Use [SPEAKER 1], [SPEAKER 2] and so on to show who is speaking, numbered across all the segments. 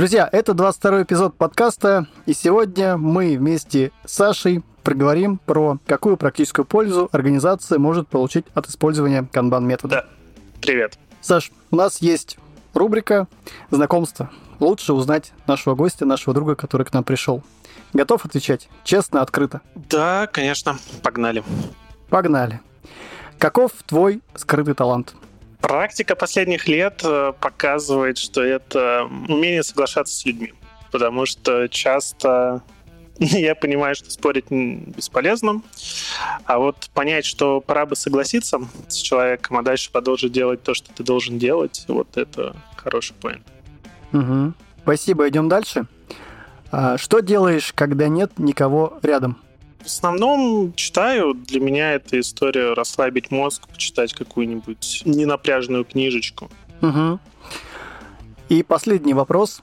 [SPEAKER 1] Друзья, это 22 эпизод подкаста, и сегодня мы вместе с Сашей проговорим про какую практическую пользу организация может получить от использования канбан-метода.
[SPEAKER 2] Да, привет.
[SPEAKER 1] Саш, у нас есть рубрика «Знакомство». Лучше узнать нашего гостя, нашего друга, который к нам пришел. Готов отвечать? Честно, открыто.
[SPEAKER 2] Да, конечно. Погнали.
[SPEAKER 1] Погнали. Каков твой скрытый талант?
[SPEAKER 2] Практика последних лет э, показывает, что это умение соглашаться с людьми. Потому что часто я понимаю, что спорить бесполезно. А вот понять, что пора бы согласиться с человеком, а дальше продолжить делать то, что ты должен делать, вот это хороший поинт.
[SPEAKER 1] Угу. Спасибо, идем дальше. А что делаешь, когда нет никого рядом?
[SPEAKER 2] В основном читаю. Для меня это история расслабить мозг, почитать какую-нибудь ненапряженную книжечку.
[SPEAKER 1] Угу. И последний вопрос.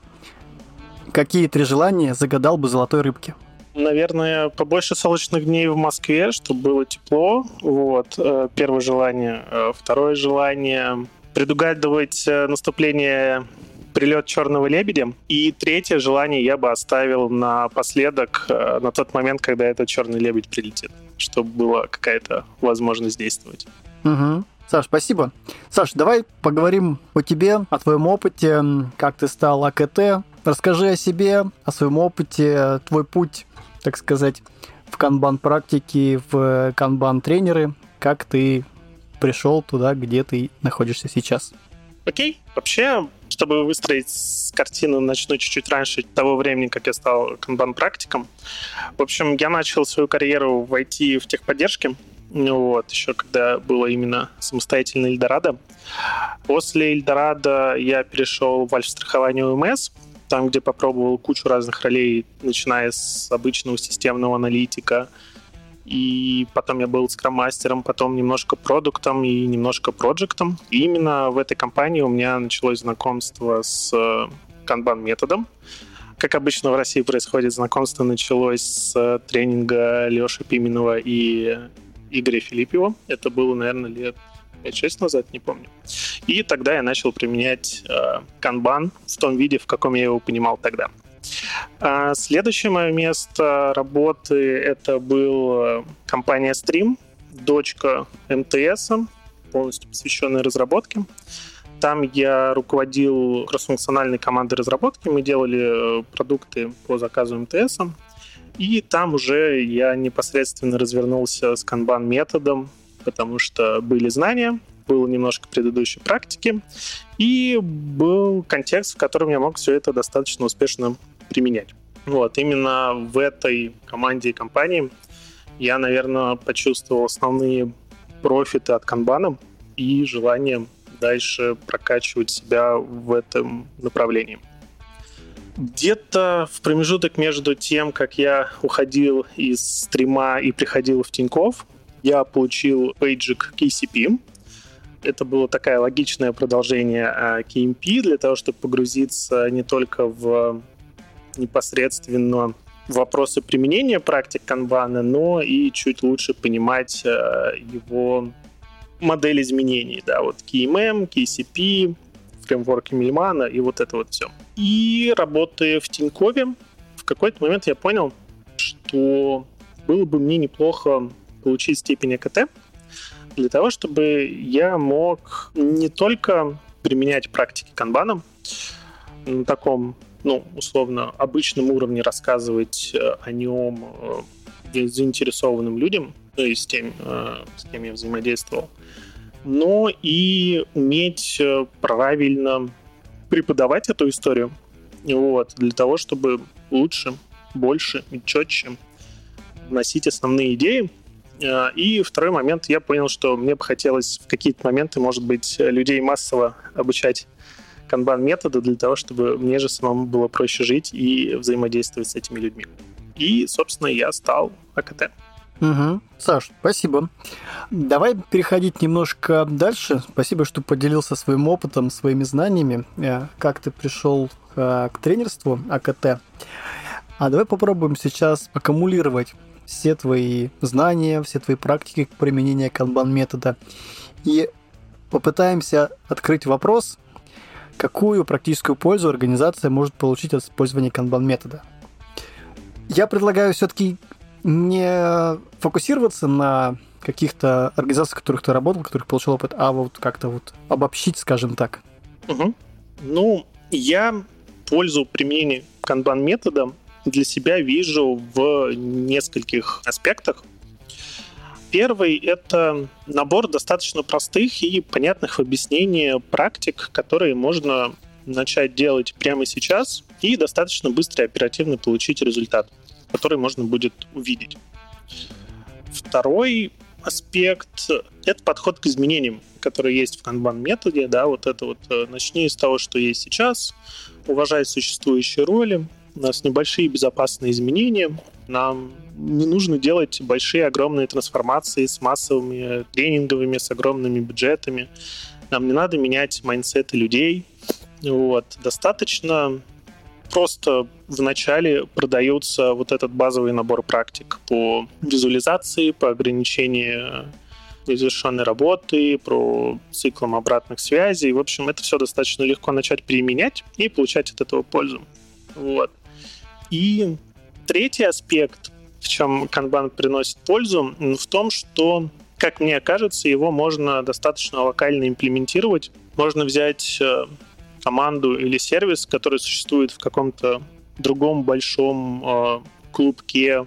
[SPEAKER 1] Какие три желания загадал бы золотой рыбке?
[SPEAKER 2] Наверное, побольше солнечных дней в Москве, чтобы было тепло. Вот. Э, первое желание. Э, второе желание предугадывать э, наступление прилет черного лебедя. И третье желание я бы оставил напоследок, на тот момент, когда этот черный лебедь прилетит, чтобы была какая-то возможность действовать.
[SPEAKER 1] Угу. Саш, спасибо. Саш, давай поговорим о тебе, о твоем опыте, как ты стал АКТ. Расскажи о себе, о своем опыте, твой путь так сказать, в канбан-практике, в канбан-тренеры, как ты пришел туда, где ты находишься сейчас?
[SPEAKER 2] Окей. Вообще, чтобы выстроить картину, начну чуть-чуть раньше того времени, как я стал канбан-практиком. В общем, я начал свою карьеру в IT в техподдержке, вот, еще когда было именно самостоятельно Эльдорадо. После Эльдорадо я перешел в альф-страхование УМС, там, где попробовал кучу разных ролей, начиная с обычного системного аналитика, и потом я был скрам-мастером, потом немножко продуктом и немножко проектом. И именно в этой компании у меня началось знакомство с канбан-методом. Как обычно в России происходит, знакомство началось с тренинга Леши Пименова и Игоря Филиппева. Это было, наверное, лет 5-6 назад, не помню. И тогда я начал применять э, канбан в том виде, в каком я его понимал тогда. А следующее мое место работы это был э, компания Stream, дочка МТС, полностью посвященная разработке. Там я руководил кроссфункциональной командой разработки. Мы делали э, продукты по заказу МТС. И там уже я непосредственно развернулся с канбан методом, потому что были знания, было немножко предыдущей практики, и был контекст, в котором я мог все это достаточно успешно применять. Вот, именно в этой команде и компании я, наверное, почувствовал основные профиты от канбана и желание дальше прокачивать себя в этом направлении. Где-то в промежуток между тем, как я уходил из стрима и приходил в Тиньков, я получил пейджик KCP. Это было такое логичное продолжение а, KMP для того, чтобы погрузиться не только в непосредственно вопросы применения практик канбана, но и чуть лучше понимать а, его модель изменений. Да, вот KMM, KCP, фреймворк Мильмана и вот это вот все. И работая в Тинькове, в какой-то момент я понял, что было бы мне неплохо получить степень АКТ, для того, чтобы я мог не только применять практики канбана на таком, ну, условно, обычном уровне рассказывать э, о нем э, заинтересованным людям, то есть с тем, э, с кем я взаимодействовал, но и уметь правильно преподавать эту историю, вот, для того, чтобы лучше, больше и четче носить основные идеи, и второй момент, я понял, что мне бы хотелось в какие-то моменты, может быть, людей массово обучать канбан-методу для того, чтобы мне же самому было проще жить и взаимодействовать с этими людьми. И, собственно, я стал АКТ.
[SPEAKER 1] Угу. Саш, спасибо. Давай переходить немножко дальше. Спасибо, что поделился своим опытом, своими знаниями, э, как ты пришел э, к тренерству АКТ. А давай попробуем сейчас аккумулировать все твои знания, все твои практики применения канбан метода и попытаемся открыть вопрос, какую практическую пользу организация может получить от использования канбан-метода. Я предлагаю все-таки не фокусироваться на каких-то организациях, в которых ты работал, в которых получил опыт, а вот как-то вот обобщить, скажем так.
[SPEAKER 2] Угу. Ну, я пользу применения канбан-метода для себя вижу в нескольких аспектах. Первый — это набор достаточно простых и понятных в объяснении практик, которые можно начать делать прямо сейчас и достаточно быстро и оперативно получить результат, который можно будет увидеть. Второй аспект — это подход к изменениям, которые есть в канбан-методе. Да, вот это вот э, начни с того, что есть сейчас, уважай существующие роли, у нас небольшие безопасные изменения, нам не нужно делать большие, огромные трансформации с массовыми тренинговыми, с огромными бюджетами. Нам не надо менять майндсеты людей. Вот. Достаточно просто вначале продается вот этот базовый набор практик по визуализации, по ограничению незавершенной работы, про циклом обратных связей. В общем, это все достаточно легко начать применять и получать от этого пользу. Вот. И третий аспект, в чем канбан приносит пользу, в том, что, как мне кажется, его можно достаточно локально имплементировать. Можно взять э, команду или сервис, который существует в каком-то другом большом э, клубке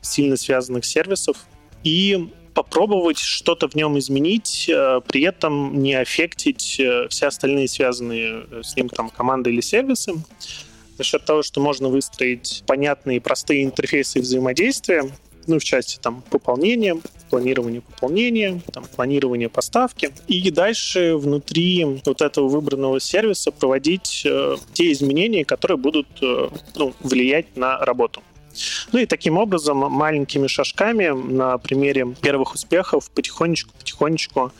[SPEAKER 2] сильно связанных сервисов, и попробовать что-то в нем изменить, э, при этом не аффектить все остальные связанные с ним там команды или сервисы за счет того, что можно выстроить понятные простые интерфейсы взаимодействия, ну, в части там пополнения, планирования пополнения, там, планирования поставки. И дальше внутри вот этого выбранного сервиса проводить э, те изменения, которые будут э, ну, влиять на работу. Ну и таким образом маленькими шажками на примере первых успехов потихонечку-потихонечку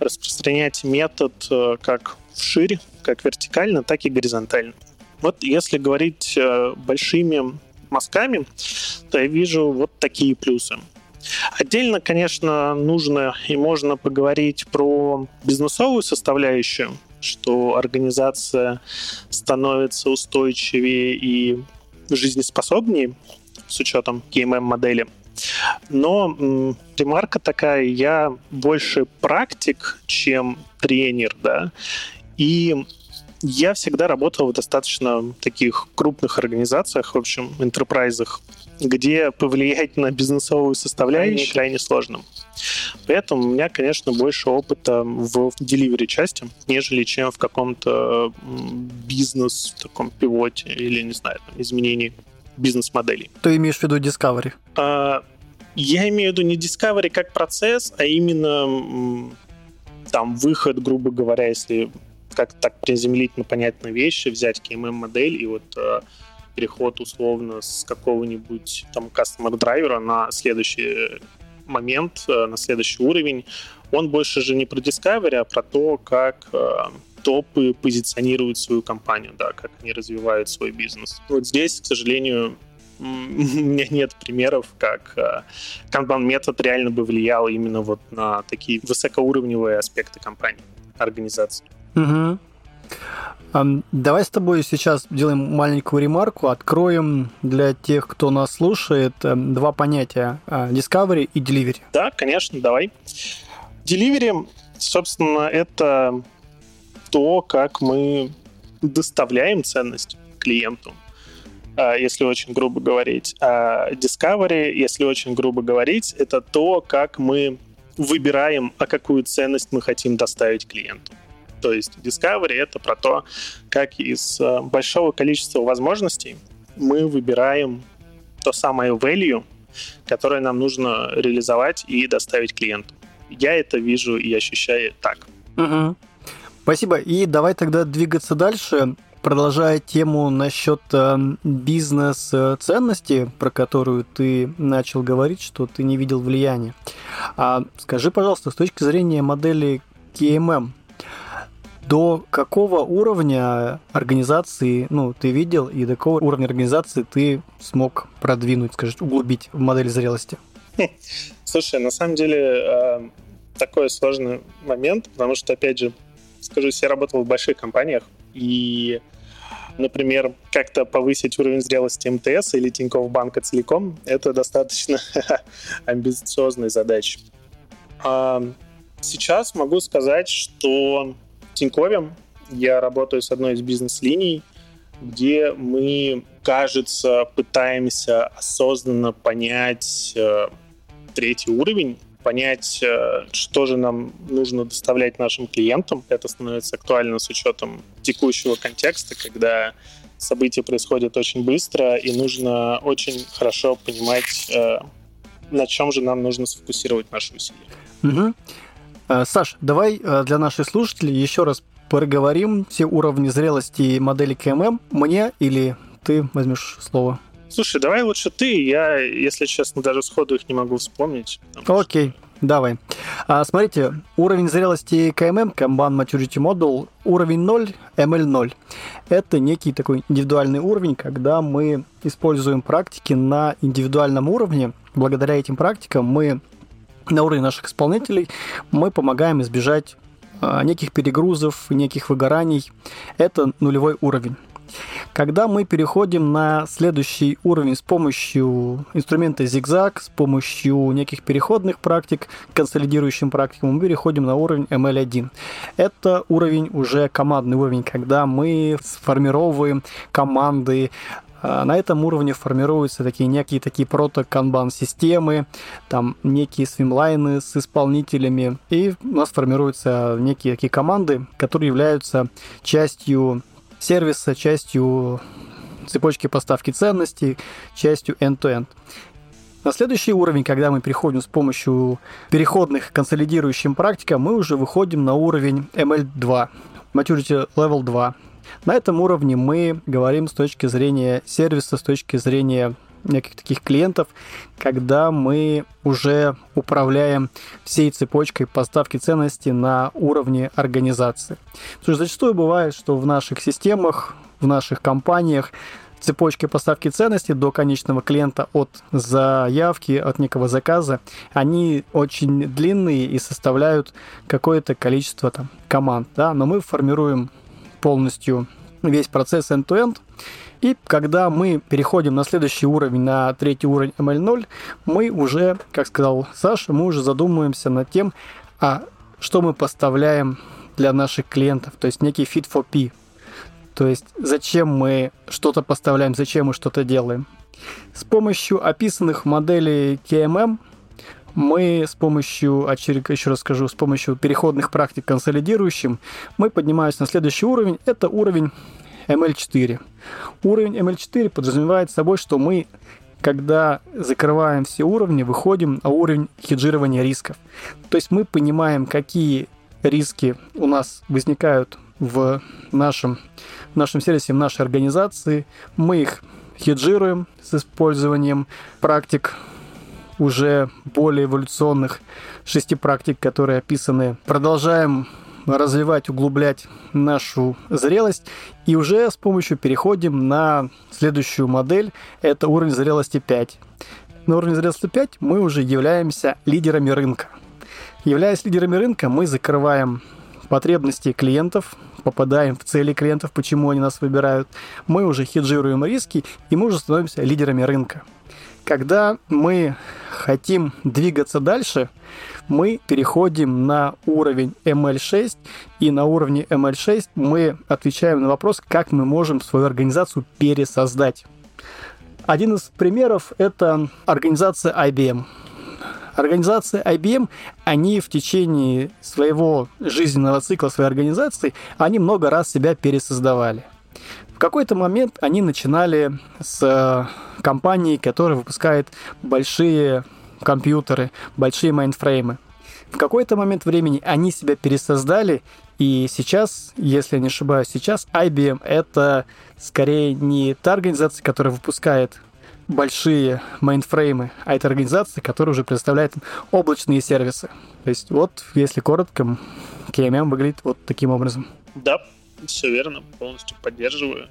[SPEAKER 2] распространять метод э, как вширь, как вертикально, так и горизонтально. Вот если говорить э, большими мазками, то я вижу вот такие плюсы. Отдельно, конечно, нужно и можно поговорить про бизнесовую составляющую, что организация становится устойчивее и жизнеспособнее с учетом KMM-модели. Но м, ремарка такая, я больше практик, чем тренер, да, и я всегда работал в достаточно таких крупных организациях, в общем, интерпрайзах, где повлиять на бизнесовую составляющую крайне сложно. Поэтому у меня, конечно, больше опыта в delivery части, нежели чем в каком-то бизнес, таком пивоте или, не знаю, изменении бизнес-моделей.
[SPEAKER 1] Ты имеешь в виду Discovery?
[SPEAKER 2] А, я имею в виду не Discovery как процесс, а именно там выход, грубо говоря, если как так приземлить на понятные вещи, взять KMM-модель и вот э, переход условно с какого-нибудь там customer драйвера на следующий момент, э, на следующий уровень, он больше же не про Discovery, а про то, как э, топы позиционируют свою компанию, да, как они развивают свой бизнес. Вот здесь, к сожалению, у меня нет примеров, как Kanban метод реально бы влиял именно вот на такие высокоуровневые аспекты компании, организации.
[SPEAKER 1] Угу. Давай с тобой сейчас сделаем маленькую ремарку, откроем для тех, кто нас слушает, эм, два понятия а, Discovery и Delivery.
[SPEAKER 2] Да, конечно, давай. Delivery, собственно, это то, как мы доставляем ценность клиенту, а, если очень грубо говорить. А Discovery, если очень грубо говорить, это то, как мы выбираем, а какую ценность мы хотим доставить клиенту. То есть Discovery — это про то, как из э, большого количества возможностей мы выбираем то самое value, которое нам нужно реализовать и доставить клиенту. Я это вижу и ощущаю так.
[SPEAKER 1] Угу. Спасибо. И давай тогда двигаться дальше, продолжая тему насчет э, бизнес-ценности, про которую ты начал говорить, что ты не видел влияния. А скажи, пожалуйста, с точки зрения модели KMM, до какого уровня организации, ну, ты видел, и до какого уровня организации ты смог продвинуть, скажем, углубить в модели зрелости?
[SPEAKER 2] Слушай, на самом деле э, такой сложный момент, потому что, опять же, скажу, я работал в больших компаниях, И, например, как-то повысить уровень зрелости МТС или Тинькофф банка целиком, это достаточно амбициозная задача. А сейчас могу сказать, что Тинькове я работаю с одной из бизнес-линий, где мы, кажется, пытаемся осознанно понять э, третий уровень, понять, э, что же нам нужно доставлять нашим клиентам. Это становится актуально с учетом текущего контекста, когда события происходят очень быстро, и нужно очень хорошо понимать, э, на чем же нам нужно сфокусировать наши усилия.
[SPEAKER 1] Угу. Саш, давай для наших слушателей еще раз проговорим все уровни зрелости модели КММ. Мне или ты возьмешь слово?
[SPEAKER 2] Слушай, давай лучше ты. Я, если честно, даже сходу их не могу вспомнить.
[SPEAKER 1] Окей. Что... Давай. А, смотрите, уровень зрелости КММ, Kanban Maturity Model, уровень 0, ML 0. Это некий такой индивидуальный уровень, когда мы используем практики на индивидуальном уровне. Благодаря этим практикам мы на уровне наших исполнителей мы помогаем избежать а, неких перегрузов, неких выгораний. Это нулевой уровень. Когда мы переходим на следующий уровень с помощью инструмента зигзаг, с помощью неких переходных практик, консолидирующим практикам, мы переходим на уровень ML1. Это уровень уже командный уровень, когда мы сформировываем команды, на этом уровне формируются такие некие такие прото-канбан-системы, там некие свимлайны с исполнителями, и у нас формируются некие такие команды, которые являются частью сервиса, частью цепочки поставки ценностей, частью end-to-end. На следующий уровень, когда мы переходим с помощью переходных консолидирующим практикам, мы уже выходим на уровень ML2, Maturity Level 2. На этом уровне мы говорим с точки зрения сервиса, с точки зрения неких таких клиентов, когда мы уже управляем всей цепочкой поставки ценностей на уровне организации. Потому что зачастую бывает, что в наших системах, в наших компаниях цепочки поставки ценностей до конечного клиента от заявки, от некого заказа, они очень длинные и составляют какое-то количество там, команд. Да? Но мы формируем полностью весь процесс end-to-end. И когда мы переходим на следующий уровень, на третий уровень ML0, мы уже, как сказал Саша, мы уже задумываемся над тем, а что мы поставляем для наших клиентов, то есть некий fit for P. То есть зачем мы что-то поставляем, зачем мы что-то делаем. С помощью описанных моделей KMM мы с помощью, еще раз скажу, с помощью переходных практик консолидирующим, мы поднимаемся на следующий уровень. Это уровень ML4. Уровень ML4 подразумевает собой, что мы когда закрываем все уровни, выходим на уровень хеджирования рисков. То есть мы понимаем, какие риски у нас возникают в нашем, в нашем сервисе, в нашей организации. Мы их хеджируем с использованием практик уже более эволюционных шести практик, которые описаны. Продолжаем развивать, углублять нашу зрелость. И уже с помощью переходим на следующую модель. Это уровень зрелости 5. На уровне зрелости 5 мы уже являемся лидерами рынка. Являясь лидерами рынка, мы закрываем потребности клиентов, попадаем в цели клиентов, почему они нас выбирают. Мы уже хеджируем риски, и мы уже становимся лидерами рынка. Когда мы хотим двигаться дальше, мы переходим на уровень ML6, и на уровне ML6 мы отвечаем на вопрос, как мы можем свою организацию пересоздать. Один из примеров – это организация IBM. Организация IBM, они в течение своего жизненного цикла своей организации, они много раз себя пересоздавали. Какой-то момент они начинали с э, компании, которая выпускает большие компьютеры, большие майнфреймы. В какой-то момент времени они себя пересоздали, и сейчас, если я не ошибаюсь, сейчас IBM это скорее не та организация, которая выпускает большие мейнфреймы, а это организация, которая уже предоставляет облачные сервисы. То есть вот, если коротко, KMM выглядит вот таким образом.
[SPEAKER 2] Да, все верно, полностью поддерживаю.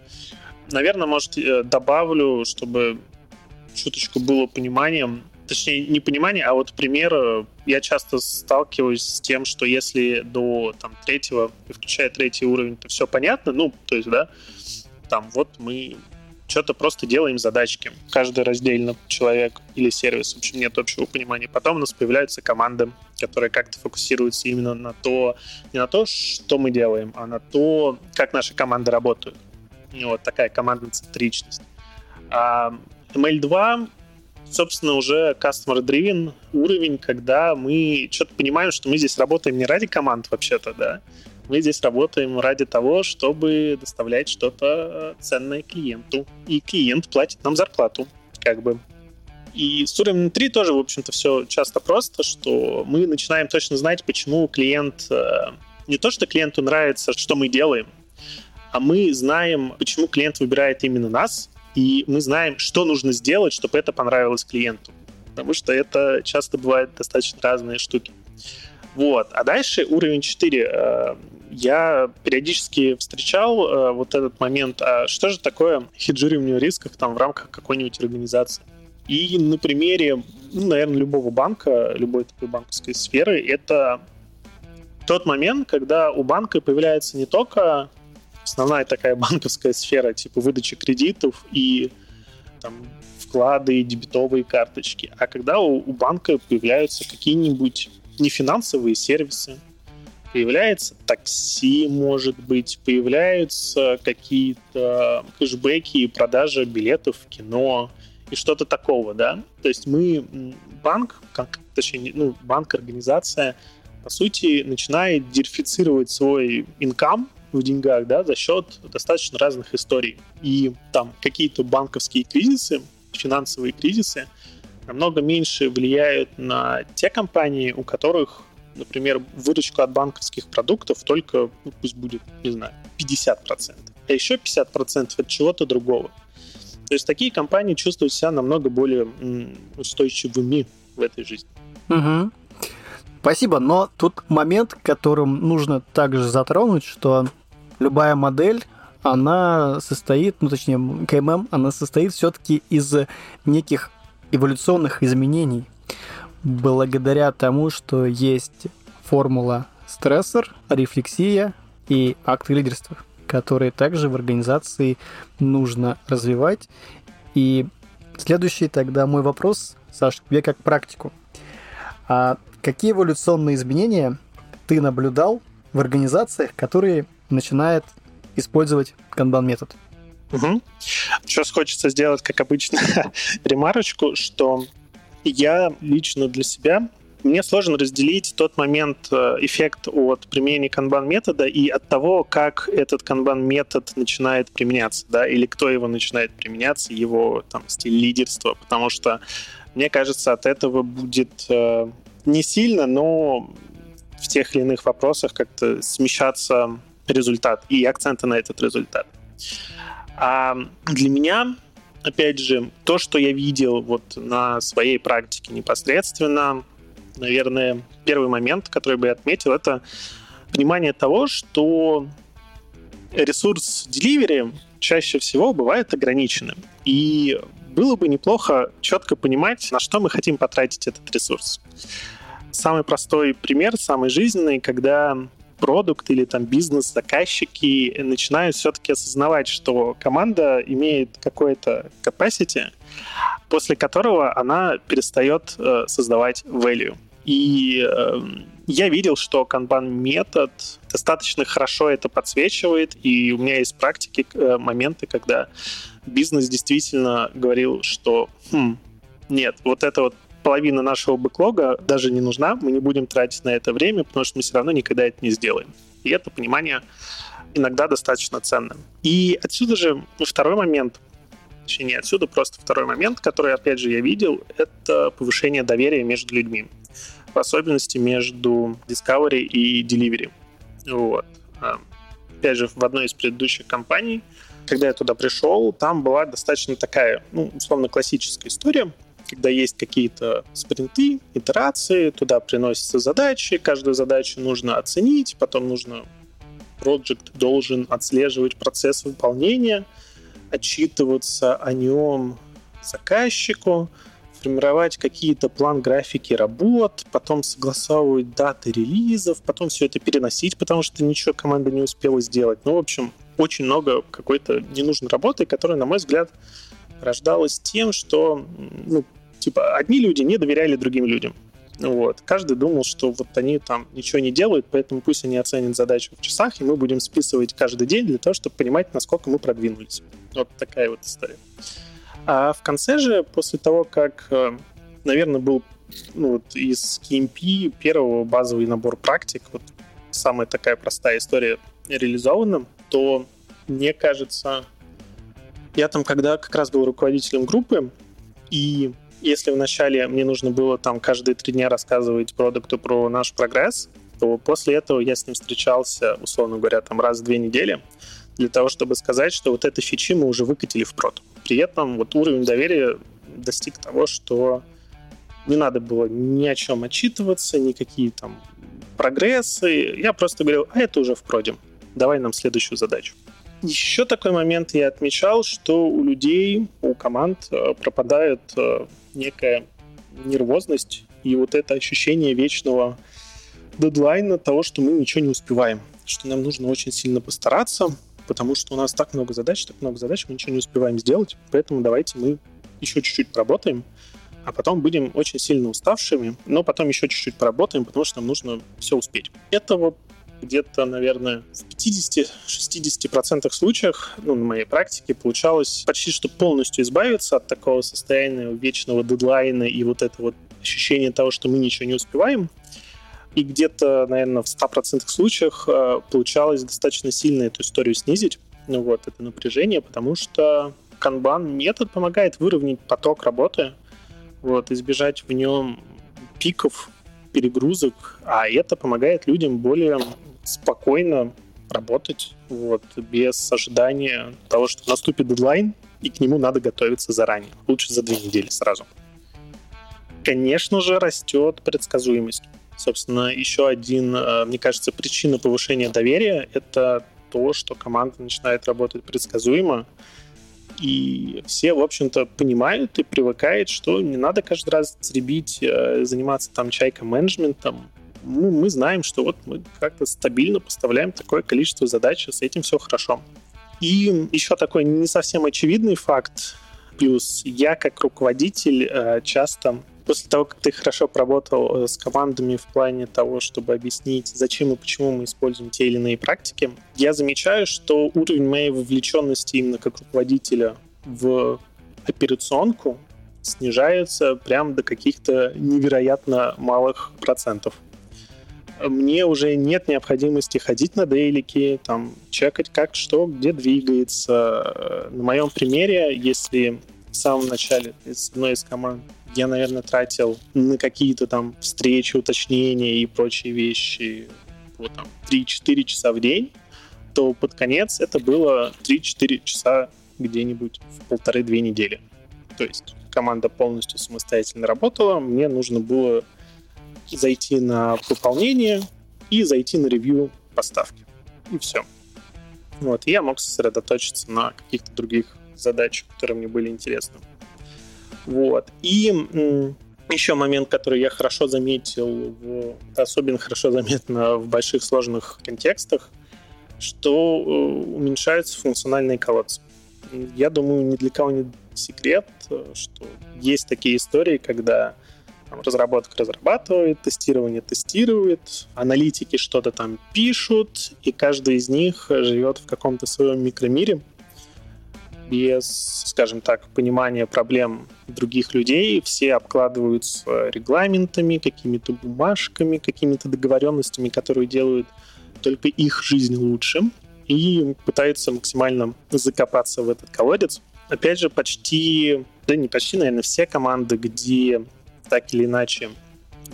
[SPEAKER 2] Наверное, может, добавлю, чтобы чуточку было пониманием. точнее, не понимание, а вот пример, я часто сталкиваюсь с тем, что если до там, третьего, включая третий уровень, то все понятно, ну, то есть, да, там вот мы что-то просто делаем задачки. Каждый раздельно человек или сервис. В общем, нет общего понимания. Потом у нас появляются команды, которые как-то фокусируются именно на то, не на то, что мы делаем, а на то, как наши команды работают. И вот такая командная центричность. А ML2 собственно, уже customer-driven уровень, когда мы что-то понимаем, что мы здесь работаем не ради команд вообще-то, да, мы здесь работаем ради того, чтобы доставлять что-то ценное клиенту. И клиент платит нам зарплату, как бы. И с уровнем 3 тоже, в общем-то, все часто просто, что мы начинаем точно знать, почему клиент... Э, не то, что клиенту нравится, что мы делаем, а мы знаем, почему клиент выбирает именно нас, и мы знаем, что нужно сделать, чтобы это понравилось клиенту. Потому что это часто бывают достаточно разные штуки. Вот. А дальше уровень 4. Я периодически встречал э, вот этот момент, а что же такое хеджирование рисков там в рамках какой-нибудь организации. И на примере, ну, наверное, любого банка, любой такой банковской сферы, это тот момент, когда у банка появляется не только основная такая банковская сфера, типа выдачи кредитов и там, вклады, дебетовые карточки, а когда у, у банка появляются какие-нибудь нефинансовые сервисы, появляется такси, может быть, появляются какие-то кэшбэки и продажа билетов в кино и что-то такого, да. То есть мы банк, как, точнее, ну, банк, организация, по сути, начинает диверсифицировать свой инкам в деньгах, да, за счет достаточно разных историй. И там какие-то банковские кризисы, финансовые кризисы намного меньше влияют на те компании, у которых, например, выручка от банковских продуктов только, ну, пусть будет, не знаю, 50%, а еще 50% от чего-то другого. То есть такие компании чувствуют себя намного более устойчивыми в этой жизни.
[SPEAKER 1] Угу. Спасибо, но тут момент, которым нужно также затронуть, что любая модель, она состоит, ну точнее, КММ, она состоит все-таки из неких эволюционных изменений, благодаря тому, что есть формула стрессор, рефлексия и акты лидерства, которые также в организации нужно развивать. И следующий тогда мой вопрос, Саш, тебе как практику. А какие эволюционные изменения ты наблюдал в организациях, которые начинает использовать канбан-метод.
[SPEAKER 2] Угу. Сейчас хочется сделать, как обычно, ремарочку, что я лично для себя мне сложно разделить тот момент, э, эффект от применения канбан-метода и от того, как этот канбан-метод начинает применяться, да, или кто его начинает применяться, его там стиль лидерства, потому что мне кажется, от этого будет э, не сильно, но в тех или иных вопросах как-то смещаться результат и акценты на этот результат. А для меня, опять же, то, что я видел вот на своей практике непосредственно, наверное, первый момент, который бы я отметил, это понимание того, что ресурс delivery чаще всего бывает ограниченным. И было бы неплохо четко понимать, на что мы хотим потратить этот ресурс. Самый простой пример, самый жизненный, когда продукт или там бизнес-заказчики начинают все-таки осознавать, что команда имеет какое-то capacity, после которого она перестает э, создавать value. И э, я видел, что Kanban метод достаточно хорошо это подсвечивает, и у меня есть практики, э, моменты, когда бизнес действительно говорил, что хм, нет, вот это вот половина нашего бэклога даже не нужна, мы не будем тратить на это время, потому что мы все равно никогда это не сделаем. И это понимание иногда достаточно ценно. И отсюда же второй момент, точнее не отсюда, просто второй момент, который, опять же, я видел, это повышение доверия между людьми. В особенности между Discovery и Delivery. Вот. А, опять же, в одной из предыдущих компаний, когда я туда пришел, там была достаточно такая, ну, условно, классическая история, когда есть какие-то спринты, итерации, туда приносятся задачи, каждую задачу нужно оценить, потом нужно проект должен отслеживать процесс выполнения, отчитываться о нем заказчику, сформировать какие-то план графики работ, потом согласовывать даты релизов, потом все это переносить, потому что ничего команда не успела сделать. Ну, в общем, очень много какой-то ненужной работы, которая, на мой взгляд, рождалась тем, что, ну, типа, одни люди не доверяли другим людям. Вот. Каждый думал, что вот они там ничего не делают, поэтому пусть они оценят задачу в часах, и мы будем списывать каждый день для того, чтобы понимать, насколько мы продвинулись. Вот такая вот история. А в конце же, после того, как, э, наверное, был ну, вот из KMP первый базовый набор практик, вот самая такая простая история реализована, то мне кажется, я там когда как раз был руководителем группы, и если вначале мне нужно было там каждые три дня рассказывать продукту про наш прогресс, то после этого я с ним встречался, условно говоря, там раз в две недели, для того, чтобы сказать, что вот эти фичи мы уже выкатили в прод. При этом вот уровень доверия достиг того, что не надо было ни о чем отчитываться, никакие там прогрессы. Я просто говорил, а это уже в проде. Давай нам следующую задачу. Еще такой момент я отмечал, что у людей, у команд э, пропадает э, некая нервозность и вот это ощущение вечного дедлайна того, что мы ничего не успеваем, что нам нужно очень сильно постараться, потому что у нас так много задач, так много задач, мы ничего не успеваем сделать, поэтому давайте мы еще чуть-чуть поработаем, а потом будем очень сильно уставшими, но потом еще чуть-чуть поработаем, потому что нам нужно все успеть. Это вот где-то, наверное, в 50-60% случаях, ну, на моей практике, получалось почти что полностью избавиться от такого состояния вечного дедлайна и вот это вот ощущение того, что мы ничего не успеваем. И где-то, наверное, в 100% случаях э, получалось достаточно сильно эту историю снизить, ну вот, это напряжение, потому что канбан метод помогает выровнять поток работы, вот, избежать в нем пиков, перегрузок, а это помогает людям более спокойно работать, вот, без ожидания того, что наступит дедлайн, и к нему надо готовиться заранее. Лучше за две недели сразу. Конечно же, растет предсказуемость. Собственно, еще один, э, мне кажется, причина повышения доверия — это то, что команда начинает работать предсказуемо, и все, в общем-то, понимают и привыкают, что не надо каждый раз цребить, э, заниматься там чайка-менеджментом, ну, мы знаем, что вот мы как-то стабильно поставляем такое количество задач, и с этим все хорошо. И еще такой не совсем очевидный факт, плюс я как руководитель э, часто после того, как ты хорошо поработал э, с командами в плане того, чтобы объяснить, зачем и почему мы используем те или иные практики, я замечаю, что уровень моей вовлеченности именно как руководителя в операционку снижается прям до каких-то невероятно малых процентов мне уже нет необходимости ходить на дейлики, там, чекать, как что, где двигается. На моем примере, если в самом начале из одной из команд я, наверное, тратил на какие-то там встречи, уточнения и прочие вещи вот там 3-4 часа в день, то под конец это было 3-4 часа где-нибудь в полторы-две недели. То есть команда полностью самостоятельно работала, мне нужно было зайти на выполнение и зайти на ревью поставки. И все. Вот, и я мог сосредоточиться на каких-то других задачах, которые мне были интересны. Вот. И еще момент, который я хорошо заметил, в, особенно хорошо заметно в больших сложных контекстах, что э, уменьшаются функциональные колодцы. Я думаю, ни для кого не секрет, э, что есть такие истории, когда там, разработка разрабатывает, тестирование тестирует, аналитики что-то там пишут, и каждый из них живет в каком-то своем микромире без, скажем так, понимания проблем других людей. Все обкладываются регламентами, какими-то бумажками, какими-то договоренностями, которые делают только их жизнь лучше, и пытаются максимально закопаться в этот колодец. Опять же, почти, да не почти, наверное, все команды, где так или иначе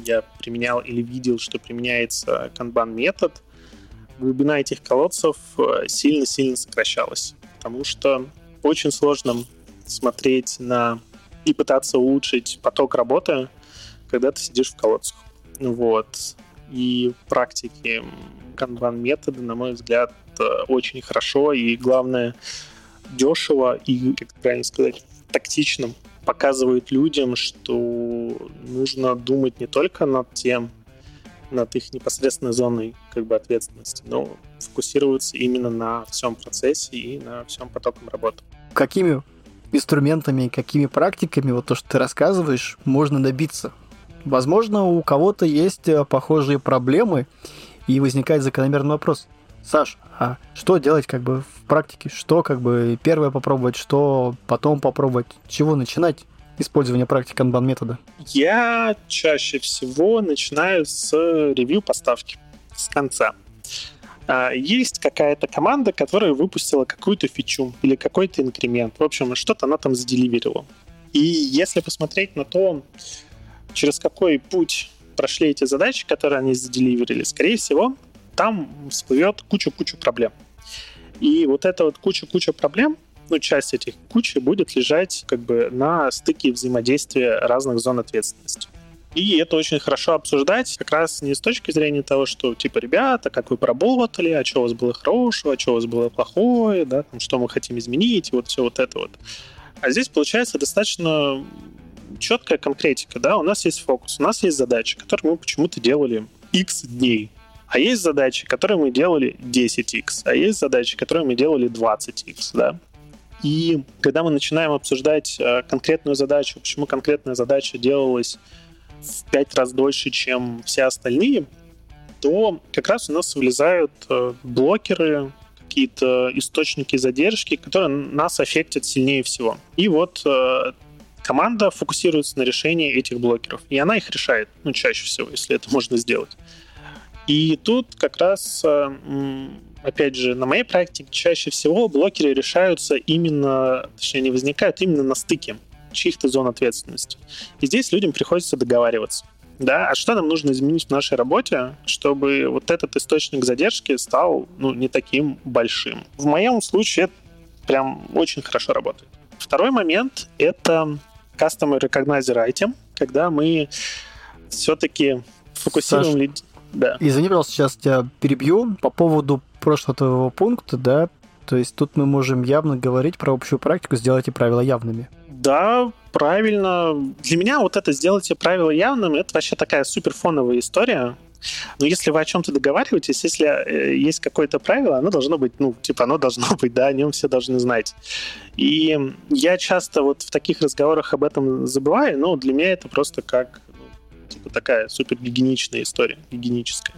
[SPEAKER 2] я применял или видел, что применяется канбан метод, глубина этих колодцев э, сильно-сильно сокращалась, потому что очень сложно смотреть на и пытаться улучшить поток работы, когда ты сидишь в колодцах. Вот. И в практике канбан метода, на мой взгляд, э, очень хорошо и, главное, дешево и, как правильно сказать, тактично показывают людям, что нужно думать не только над тем, над их непосредственной зоной как бы ответственности, но фокусироваться именно на всем процессе и на всем потоком работы.
[SPEAKER 1] Какими инструментами, какими практиками, вот то, что ты рассказываешь, можно добиться? Возможно, у кого-то есть э, похожие проблемы, и возникает закономерный вопрос. Саш, а что делать как бы в практике? Что как бы первое попробовать, что потом попробовать? Чего начинать? использование практики канбан метода?
[SPEAKER 2] Я чаще всего начинаю с ревью поставки, с конца. А, есть какая-то команда, которая выпустила какую-то фичу или какой-то инкремент. В общем, что-то она там заделиверила. И если посмотреть на то, через какой путь прошли эти задачи, которые они заделиверили, скорее всего, там всплывет куча-куча проблем. И вот эта вот куча-куча проблем, ну, часть этих кучи будет лежать как бы на стыке взаимодействия разных зон ответственности. И это очень хорошо обсуждать как раз не с точки зрения того, что, типа, ребята, как вы поработали, а что у вас было хорошего, а что у вас было плохое, да, там, что мы хотим изменить, вот все вот это вот. А здесь получается достаточно четкая конкретика, да, у нас есть фокус, у нас есть задачи, которые мы почему-то делали X дней, а есть задачи, которые мы делали 10x, а есть задачи, которые мы делали 20x, да. И когда мы начинаем обсуждать э, конкретную задачу, почему конкретная задача делалась в пять раз дольше, чем все остальные, то как раз у нас вылезают э, блокеры, какие-то источники задержки, которые нас аффектят сильнее всего. И вот э, команда фокусируется на решении этих блокеров, и она их решает, ну, чаще всего, если это можно сделать. И тут как раз опять же, на моей практике чаще всего блокеры решаются именно, точнее, не возникают именно на стыке чьих-то зон ответственности. И здесь людям приходится договариваться. Да, а что нам нужно изменить в нашей работе, чтобы вот этот источник задержки стал ну, не таким большим? В моем случае это прям очень хорошо работает. Второй момент — это Customer Recognizer Item, когда мы все-таки фокусируем
[SPEAKER 1] Саш, людей. Да. Извини, пожалуйста, сейчас тебя перебью по поводу прошлого твоего пункта, да, то есть тут мы можем явно говорить про общую практику «сделайте правила явными».
[SPEAKER 2] Да, правильно. Для меня вот это «сделайте правила явными» — это вообще такая суперфоновая история. Но если вы о чем-то договариваетесь, если э, есть какое-то правило, оно должно быть, ну, типа, оно должно быть, да, о нем все должны знать. И я часто вот в таких разговорах об этом забываю, но для меня это просто как типа такая супер гигиеничная история, гигиеническая.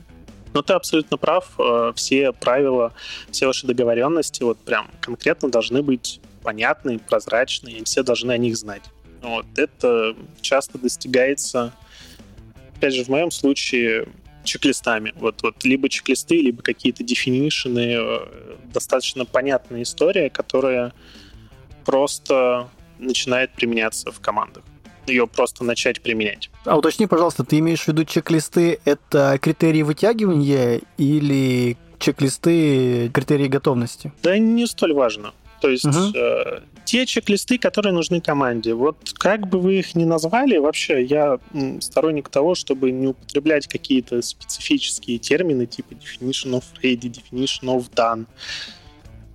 [SPEAKER 2] Но ты абсолютно прав. Э, все правила, все ваши договоренности вот прям конкретно должны быть понятны, прозрачны, и все должны о них знать. Вот. Это часто достигается, опять же, в моем случае, чек-листами. Вот, вот либо чек-листы, либо какие-то дефинишены, э, достаточно понятная история, которая просто начинает применяться в командах ее просто начать применять.
[SPEAKER 1] А уточни, пожалуйста, ты имеешь в виду чек-листы — это критерии вытягивания или чек-листы — критерии готовности?
[SPEAKER 2] Да не столь важно. То есть угу. э, те чек-листы, которые нужны команде, вот как бы вы их ни назвали, вообще я сторонник того, чтобы не употреблять какие-то специфические термины типа definition of ready, definition of done,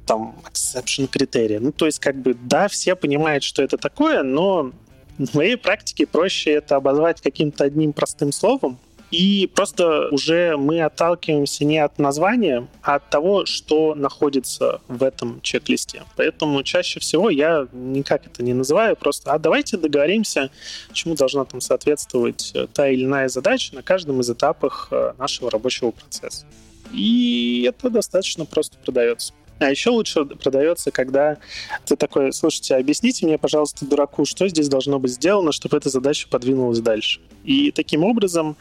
[SPEAKER 2] там exception критерия. Ну, то есть, как бы, да, все понимают, что это такое, но в моей практике проще это обозвать каким-то одним простым словом, и просто уже мы отталкиваемся не от названия, а от того, что находится в этом чек-листе. Поэтому чаще всего я никак это не называю, просто а давайте договоримся, чему должна там соответствовать э, та или иная задача на каждом из этапах э, нашего рабочего процесса. И это достаточно просто продается. А еще лучше продается, когда ты такой, слушайте, объясните мне, пожалуйста, дураку, что здесь должно быть сделано, чтобы эта задача подвинулась дальше. И таким образом,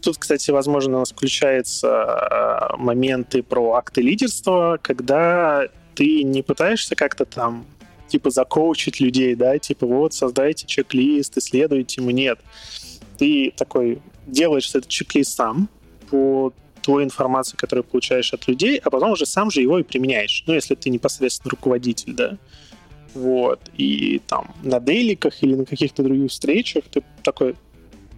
[SPEAKER 2] тут, кстати, возможно, у нас включаются а, моменты про акты лидерства, когда ты не пытаешься как-то там типа закоучить людей, да, типа вот создайте чек-лист, исследуйте ему. Нет. Ты такой делаешь этот чек-лист сам по той информации, которую получаешь от людей, а потом уже сам же его и применяешь. Ну, если ты непосредственно руководитель, да. Вот. И там на дейликах или на каких-то других встречах ты такой,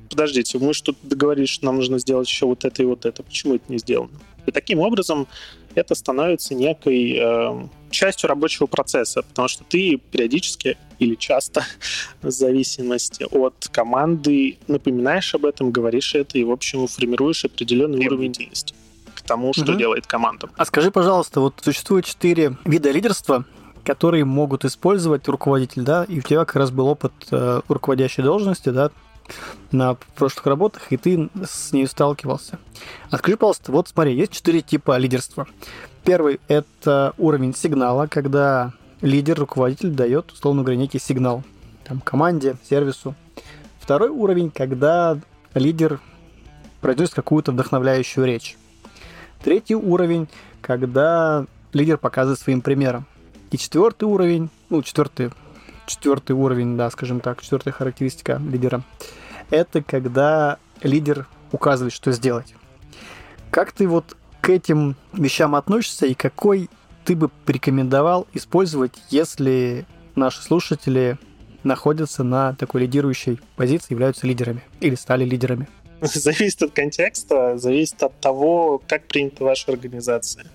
[SPEAKER 2] подождите, мы что-то договорились, что нам нужно сделать еще вот это и вот это. Почему это не сделано? И таким образом это становится некой э, частью рабочего процесса, потому что ты периодически или часто, в зависимости от команды, напоминаешь об этом, говоришь это и, в общем, формируешь определенный уровень деятельности к тому, что угу. делает команда.
[SPEAKER 1] А скажи, пожалуйста, вот существует четыре вида лидерства, которые могут использовать руководитель, да, и у тебя как раз был опыт э, руководящей должности, да, на прошлых работах, и ты с ней сталкивался. А пожалуйста, вот смотри, есть четыре типа лидерства. Первый – это уровень сигнала, когда лидер, руководитель дает, условно говоря, некий сигнал там, команде, сервису. Второй уровень, когда лидер произносит какую-то вдохновляющую речь. Третий уровень, когда лидер показывает своим примером. И четвертый уровень, ну, четвертый, четвертый уровень, да, скажем так, четвертая характеристика лидера, это когда лидер указывает, что сделать. Как ты вот к этим вещам относишься и какой ты бы порекомендовал использовать, если наши слушатели находятся на такой лидирующей позиции, являются лидерами или стали лидерами?
[SPEAKER 2] Зависит от контекста, зависит от того, как принята ваша организация.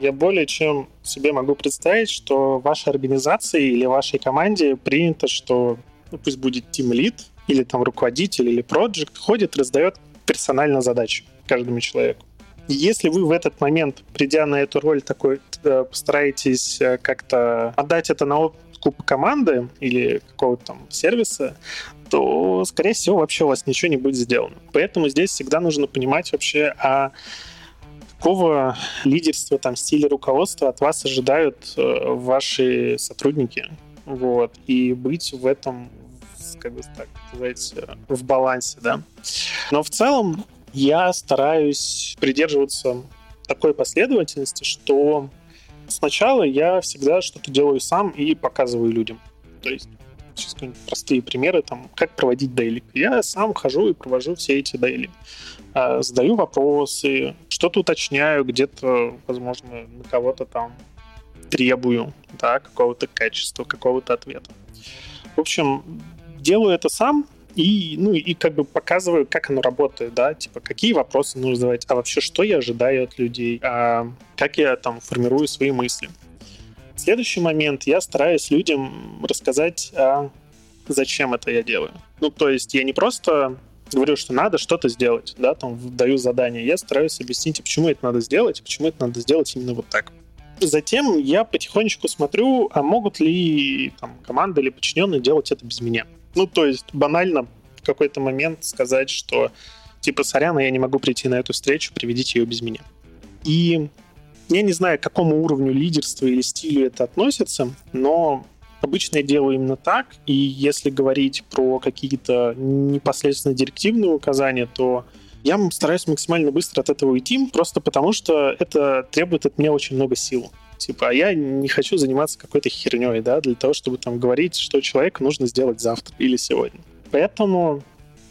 [SPEAKER 2] Я более чем себе могу представить, что в вашей организации или вашей команде принято, что ну, пусть будет тим лид или там руководитель или проект ходит, раздает персонально задачи каждому человеку. Если вы в этот момент, придя на эту роль, такой э, постараетесь э, как-то отдать это на откуп команды или какого-то там сервиса, то, скорее всего, вообще у вас ничего не будет сделано. Поэтому здесь всегда нужно понимать вообще, а какого лидерства, там, стиля руководства от вас ожидают э, ваши сотрудники. Вот. И быть в этом, как бы так сказать, в балансе, да. Но в целом я стараюсь придерживаться такой последовательности, что сначала я всегда что-то делаю сам и показываю людям. То есть сейчас простые примеры, там, как проводить дейли. Я сам хожу и провожу все эти дейли. А, задаю вопросы, что-то уточняю, где-то, возможно, на кого-то там требую, да, какого-то качества, какого-то ответа. В общем, делаю это сам, и, ну, и как бы показываю, как оно работает, да, типа, какие вопросы нужно задавать, а вообще, что я ожидаю от людей, а как я там формирую свои мысли. Следующий момент, я стараюсь людям рассказать, а зачем это я делаю. Ну, то есть я не просто говорю, что надо что-то сделать, да, там даю задание, я стараюсь объяснить, почему это надо сделать, почему это надо сделать именно вот так. Затем я потихонечку смотрю, а могут ли там, команда или подчиненные делать это без меня. Ну, то есть банально в какой-то момент сказать, что типа, сорян, я не могу прийти на эту встречу, приведите ее без меня. И я не знаю, к какому уровню лидерства или стилю это относится, но обычно я делаю именно так, и если говорить про какие-то непосредственно директивные указания, то я стараюсь максимально быстро от этого уйти, просто потому что это требует от меня очень много сил. Типа, а я не хочу заниматься какой-то херней, да, для того, чтобы там говорить, что человеку нужно сделать завтра или сегодня. Поэтому,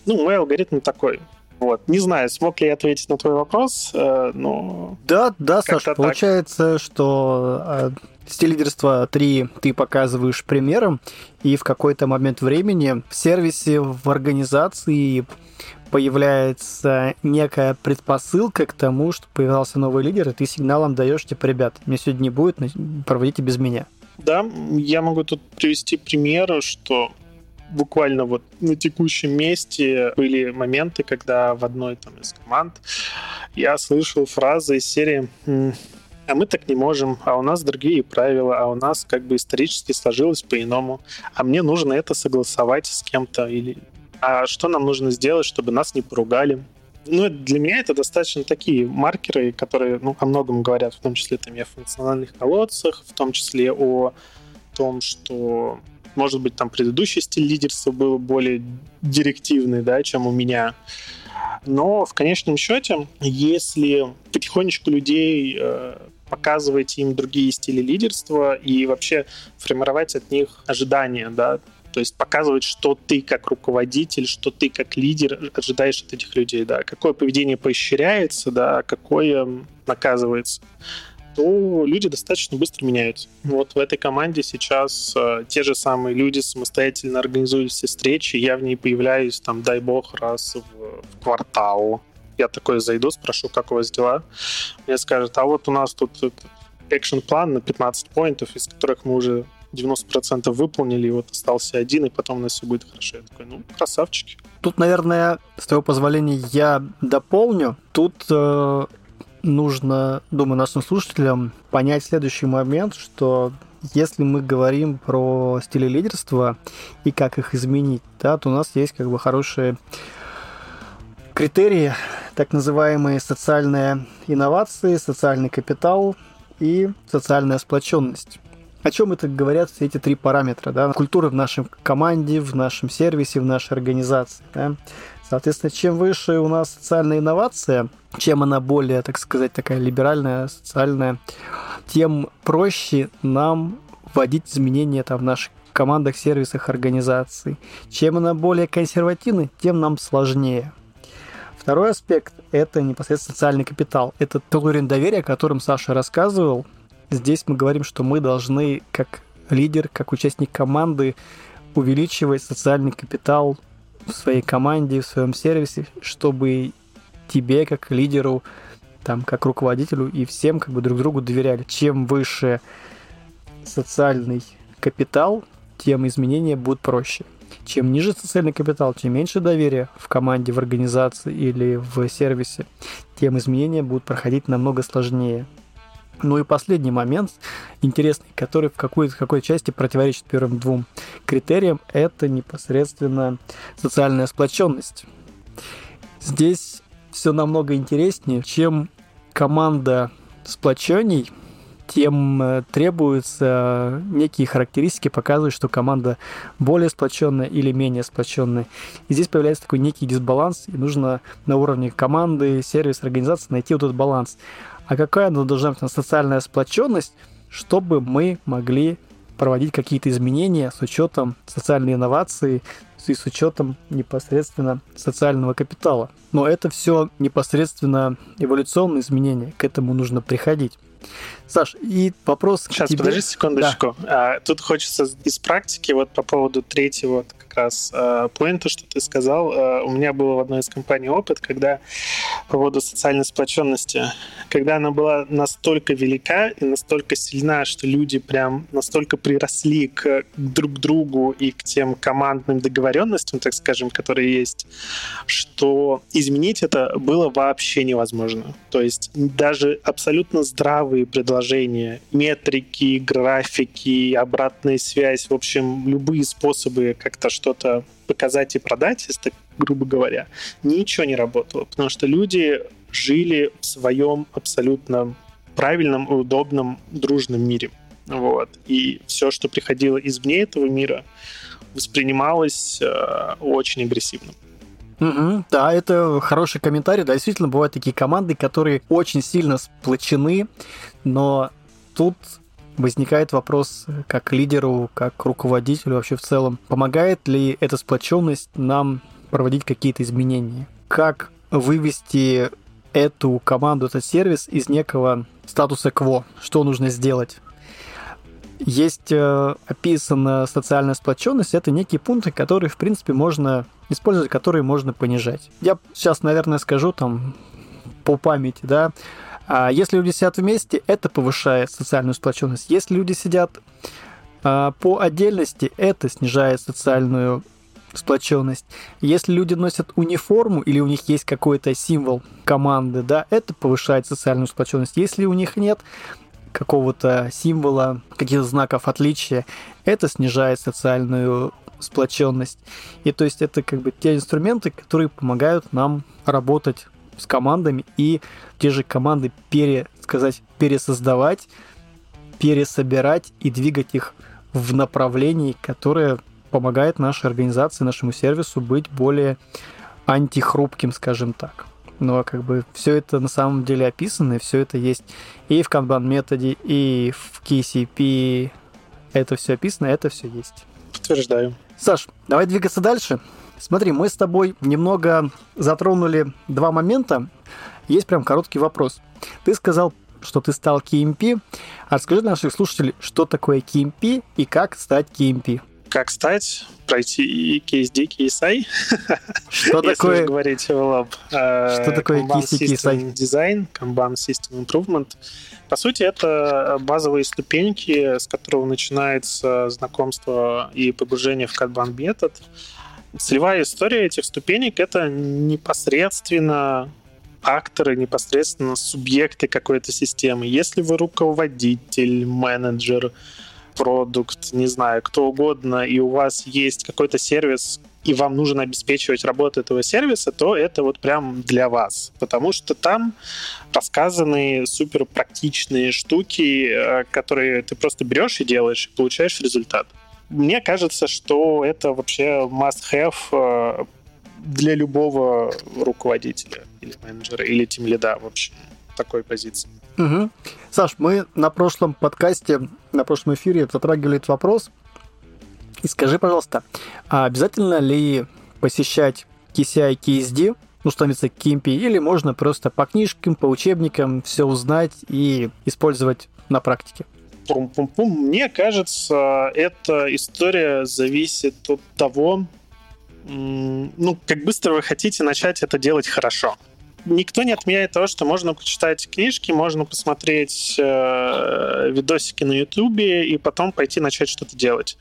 [SPEAKER 2] ну, мой алгоритм такой. Вот. Не знаю, смог ли я ответить на твой вопрос, э, но...
[SPEAKER 1] Да, да, Саша, получается, что э, стиль лидерства 3 ты показываешь примером, и в какой-то момент времени в сервисе, в организации появляется некая предпосылка к тому, что появился новый лидер, и ты сигналом даешь, типа, ребят, мне сегодня не будет, проводите без меня.
[SPEAKER 2] Да, я могу тут привести пример, что буквально вот на текущем месте были моменты, когда в одной там из команд я слышал фразы из серии а мы так не можем, а у нас другие правила, а у нас как бы исторически сложилось по-иному, а мне нужно это согласовать с кем-то или а что нам нужно сделать, чтобы нас не поругали. Ну, для меня это достаточно такие маркеры, которые ну, о многом говорят, в том числе там, и о функциональных колодцах, в том числе о том, что, может быть, там предыдущий стиль лидерства был более директивный, да, чем у меня. Но в конечном счете, если потихонечку людей э, показывать им другие стили лидерства и вообще формировать от них ожидания, да, то есть показывать, что ты как руководитель, что ты как лидер ожидаешь от этих людей, да, какое поведение поощряется, да, какое наказывается то люди достаточно быстро меняются. Вот в этой команде сейчас э, те же самые люди самостоятельно организуют все встречи, я в ней появляюсь, там, дай бог, раз в, в квартал. я такой зайду, спрошу, как у вас дела. Мне скажут, а вот у нас тут экшн-план на 15 поинтов, из которых мы уже 90% выполнили, и вот остался один, и потом у нас все будет хорошо. Я такой, ну, красавчики.
[SPEAKER 1] Тут, наверное, с твоего позволения я дополню. Тут э, нужно, думаю, нашим слушателям понять следующий момент, что если мы говорим про стили лидерства и как их изменить, да, то у нас есть как бы хорошие критерии, так называемые социальные инновации, социальный капитал и социальная сплоченность. О чем это говорят все эти три параметра? Да? Культура в нашей команде, в нашем сервисе, в нашей организации. Да? Соответственно, чем выше у нас социальная инновация, чем она более, так сказать, такая либеральная, социальная, тем проще нам вводить изменения там, в наших командах, сервисах, организаций. Чем она более консервативна, тем нам сложнее. Второй аспект – это непосредственно социальный капитал. Это тот уровень доверия, о котором Саша рассказывал. Здесь мы говорим, что мы должны, как лидер, как участник команды, увеличивать социальный капитал в своей команде, в своем сервисе, чтобы тебе, как лидеру, там, как руководителю и всем как бы друг другу доверяли. Чем выше социальный капитал, тем изменения будут проще. Чем ниже социальный капитал, чем меньше доверия в команде, в организации или в сервисе, тем изменения будут проходить намного сложнее. Ну и последний момент интересный, который в какой-то какой части противоречит первым двум критериям, это непосредственно социальная сплоченность. Здесь все намного интереснее, чем команда сплочений, тем э, требуются некие характеристики, показывают, что команда более сплоченная или менее сплоченная. И здесь появляется такой некий дисбаланс, и нужно на уровне команды, сервис, организации найти вот этот баланс а какая должна быть социальная сплоченность, чтобы мы могли проводить какие-то изменения с учетом социальной инновации и с учетом непосредственно социального капитала. Но это все непосредственно эволюционные изменения, к этому нужно приходить. Саш, и вопрос
[SPEAKER 2] Сейчас,
[SPEAKER 1] к тебе.
[SPEAKER 2] подожди секундочку. Да. А, тут хочется из практики вот по поводу третьего раз а, поинта, что ты сказал. А, у меня был в одной из компаний опыт, когда по поводу социальной сплоченности, когда она была настолько велика и настолько сильна, что люди прям настолько приросли к друг другу и к тем командным договоренностям, так скажем, которые есть, что изменить это было вообще невозможно. То есть даже абсолютно здравые предложения, метрики, графики, обратная связь, в общем, любые способы как-то что-то показать и продать, если грубо говоря, ничего не работало, потому что люди жили в своем абсолютно правильном, удобном, дружном мире. Вот. И все, что приходило извне этого мира, воспринималось э, очень агрессивно.
[SPEAKER 1] Угу, да, это хороший комментарий. Да, действительно, бывают такие команды, которые очень сильно сплочены, но тут возникает вопрос, как лидеру, как руководителю вообще в целом, помогает ли эта сплоченность нам проводить какие-то изменения? Как вывести эту команду, этот сервис из некого статуса кво? Что нужно сделать? Есть э, описана социальная сплоченность, это некие пункты, которые, в принципе, можно использовать, которые можно понижать. Я сейчас, наверное, скажу там по памяти, да, а если люди сидят вместе, это повышает социальную сплоченность. Если люди сидят а, по отдельности, это снижает социальную сплоченность. Если люди носят униформу или у них есть какой-то символ команды, да, это повышает социальную сплоченность. Если у них нет какого-то символа, каких-то знаков отличия, это снижает социальную сплоченность. И то есть это как бы те инструменты, которые помогают нам работать с командами и те же команды пере, сказать, пересоздавать, пересобирать и двигать их в направлении, которое помогает нашей организации, нашему сервису быть более антихрупким, скажем так. Но как бы все это на самом деле описано, и все это есть и в Kanban методе, и в KCP. Это все описано, это все есть.
[SPEAKER 2] Подтверждаю.
[SPEAKER 1] Саш, давай двигаться дальше. Смотри, мы с тобой немного затронули два момента. Есть прям короткий вопрос. Ты сказал, что ты стал KMP. А расскажи наших слушателей, что такое KMP и как стать KMP.
[SPEAKER 2] как стать, пройти KSD, KSI.
[SPEAKER 1] Что такое?
[SPEAKER 2] говорить в лоб.
[SPEAKER 1] Что такое KSD, KSI?
[SPEAKER 2] Дизайн, Kanban System Improvement. По сути, это базовые ступеньки, с которого начинается знакомство и погружение в Kanban метод. Целевая история этих ступенек — это непосредственно акторы, непосредственно субъекты какой-то системы. Если вы руководитель, менеджер, продукт, не знаю, кто угодно, и у вас есть какой-то сервис, и вам нужно обеспечивать работу этого сервиса, то это вот прям для вас. Потому что там рассказаны супер практичные штуки, э, которые ты просто берешь и делаешь, и получаешь результат. Мне кажется, что это вообще must-have э, для любого руководителя или менеджера, или тимлида, в общем, такой позиции.
[SPEAKER 1] Угу. Саш, мы на прошлом подкасте, на прошлом эфире затрагивали этот вопрос. И скажи, пожалуйста, а обязательно ли посещать KCI, KSD, ну, становиться KMP, или можно просто по книжкам, по учебникам все узнать и использовать на практике?
[SPEAKER 2] Пум-пум-пум. Мне кажется, эта история зависит от того, ну, как быстро вы хотите начать это делать хорошо никто не отменяет того, что можно почитать книжки, можно посмотреть э, видосики на Ютубе и потом пойти начать что-то делать.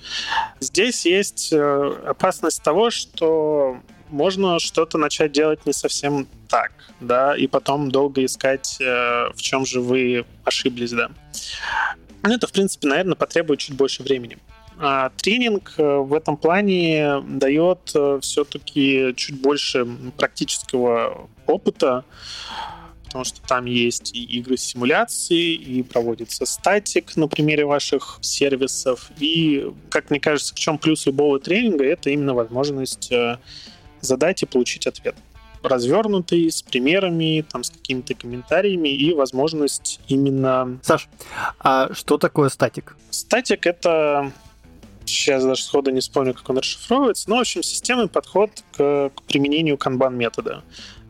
[SPEAKER 2] Здесь есть э, опасность того, что можно что-то начать делать не совсем так, да, и потом долго искать, э, в чем же вы ошиблись, да. Это, в принципе, наверное, потребует чуть больше времени. А тренинг э, в этом плане дает э, все-таки чуть больше практического опыта, потому что там есть и игры симуляции, и проводится статик на примере ваших сервисов. И, как мне кажется, в чем плюс любого тренинга, это именно возможность э, задать и получить ответ развернутый, с примерами, там, с какими-то комментариями и возможность именно...
[SPEAKER 1] Саш, а что такое статик?
[SPEAKER 2] Статик — это сейчас даже сходу не вспомню, как он расшифровывается, но, в общем, системный подход к, к применению канбан-метода.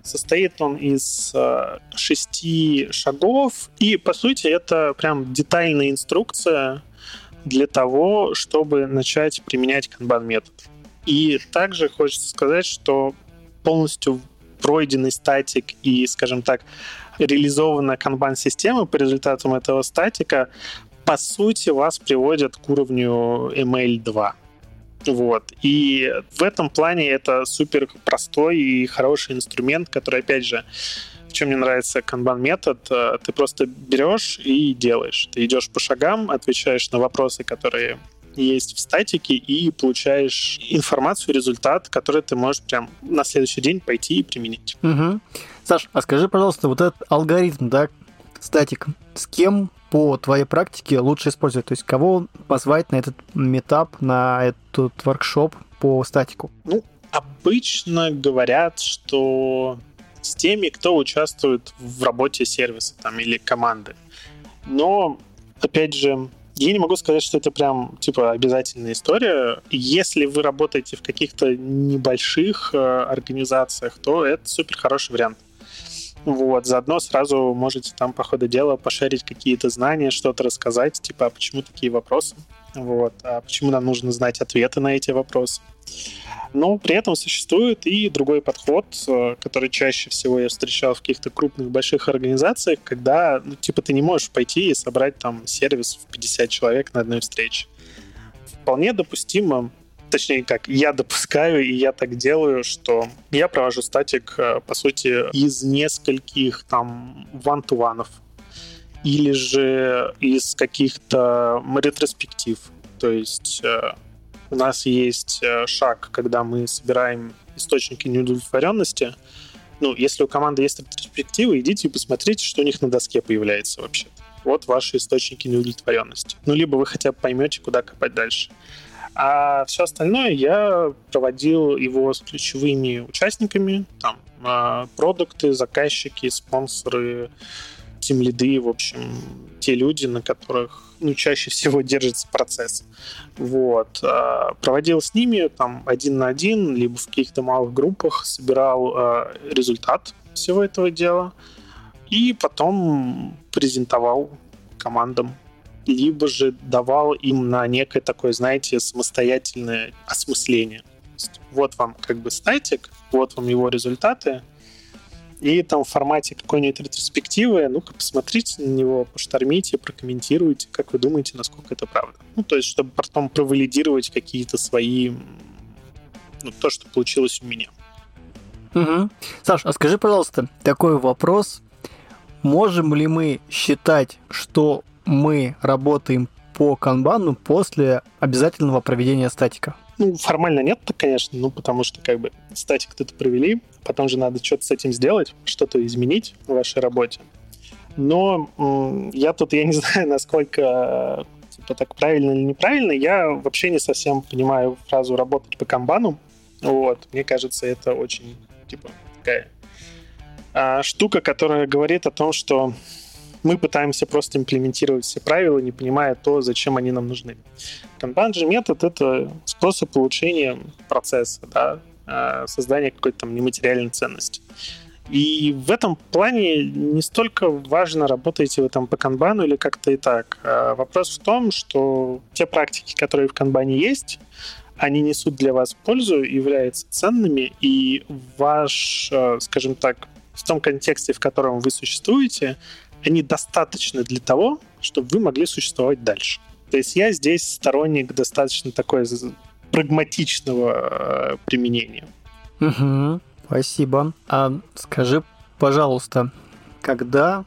[SPEAKER 2] Состоит он из э, шести шагов, и, по сути, это прям детальная инструкция для того, чтобы начать применять канбан-метод. И также хочется сказать, что полностью пройденный статик и, скажем так, реализована канбан-система по результатам этого статика по сути, вас приводят к уровню ML2. Вот. И в этом плане это супер простой и хороший инструмент, который, опять же, в чем мне нравится канбан метод, э, ты просто берешь и делаешь. Ты идешь по шагам, отвечаешь на вопросы, которые есть в статике, и получаешь информацию, результат, который ты можешь прям на следующий день пойти и применить.
[SPEAKER 1] Угу. Саш, а скажи, пожалуйста, вот этот алгоритм, да, статик, с кем по твоей практике лучше использовать? То есть кого позвать на этот метап, на этот воркшоп по статику?
[SPEAKER 2] Ну, обычно говорят, что с теми, кто участвует в работе сервиса там, или команды. Но, опять же, я не могу сказать, что это прям типа обязательная история. Если вы работаете в каких-то небольших э, организациях, то это супер хороший вариант. Вот, заодно сразу можете там по ходу дела пошарить какие-то знания, что-то рассказать, типа, а почему такие вопросы, вот, а почему нам нужно знать ответы на эти вопросы. Но при этом существует и другой подход, э, который чаще всего я встречал в каких-то крупных больших организациях, когда, ну, типа, ты не можешь пойти и собрать там сервис в 50 человек на одной встрече. Вполне допустимо точнее как, я допускаю и я так делаю, что я провожу статик, э, по сути, из нескольких там ван-ту-ванов или же из каких-то ретроспектив. То есть э, у нас есть э, шаг, когда мы собираем источники неудовлетворенности. Ну, если у команды есть ретроспективы, идите и посмотрите, что у них на доске появляется вообще. Вот ваши источники неудовлетворенности. Ну, либо вы хотя бы поймете, куда копать дальше. А все остальное я проводил его с ключевыми участниками, там, а, продукты, заказчики, спонсоры, тем лиды, в общем, те люди, на которых ну, чаще всего держится процесс. Вот. А, проводил с ними там один на один, либо в каких-то малых группах, собирал а, результат всего этого дела и потом презентовал командам либо же давал им на некое такое, знаете, самостоятельное осмысление. Вот вам как бы статик, вот вам его результаты, и там в формате какой-нибудь ретроспективы, ну-ка, посмотрите на него, поштормите, прокомментируйте, как вы думаете, насколько это правда. Ну, то есть, чтобы потом провалидировать какие-то свои... Ну, то, что получилось у меня.
[SPEAKER 1] Угу. Саш, а скажи, пожалуйста, такой вопрос. Можем ли мы считать, что мы работаем по канбану после обязательного проведения статика?
[SPEAKER 2] Ну, формально нет, конечно, ну, потому что, как бы, статик кто-то провели, потом же надо что-то с этим сделать, что-то изменить в вашей работе. Но я тут, я не знаю, насколько типа так правильно или неправильно, я вообще не совсем понимаю фразу «работать по канбану». Вот, мне кажется, это очень, типа, такая а, штука, которая говорит о том, что мы пытаемся просто имплементировать все правила, не понимая то, зачем они нам нужны. Kanban же метод — это способ улучшения процесса, да, а, создания какой-то там нематериальной ценности. И в этом плане не столько важно, работаете вы там по канбану или как-то и так. А вопрос в том, что те практики, которые в канбане есть, они несут для вас пользу, являются ценными, и ваш, а, скажем так, в том контексте, в котором вы существуете, они достаточны для того, чтобы вы могли существовать дальше. То есть я здесь сторонник достаточно такой прагматичного э, применения.
[SPEAKER 1] Угу, спасибо. А скажи, пожалуйста, когда,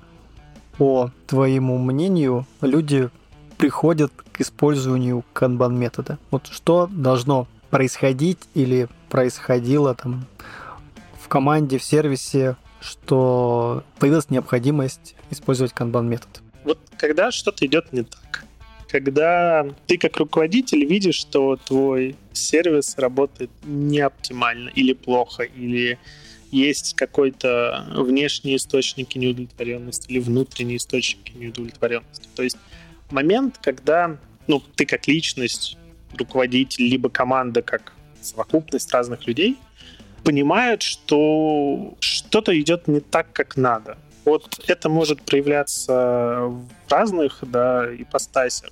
[SPEAKER 1] по твоему мнению, люди приходят к использованию канбан метода? Вот что должно происходить или происходило там в команде, в сервисе, что появилась необходимость использовать канбан метод?
[SPEAKER 2] Вот когда что-то идет не так, когда ты как руководитель видишь, что твой сервис работает не оптимально или плохо, или есть какой-то внешний источник неудовлетворенности или внутренний источник неудовлетворенности. То есть момент, когда ну, ты как личность, руководитель, либо команда как совокупность разных людей понимают, что что-то идет не так, как надо. Вот это может проявляться в разных да, ипостасях,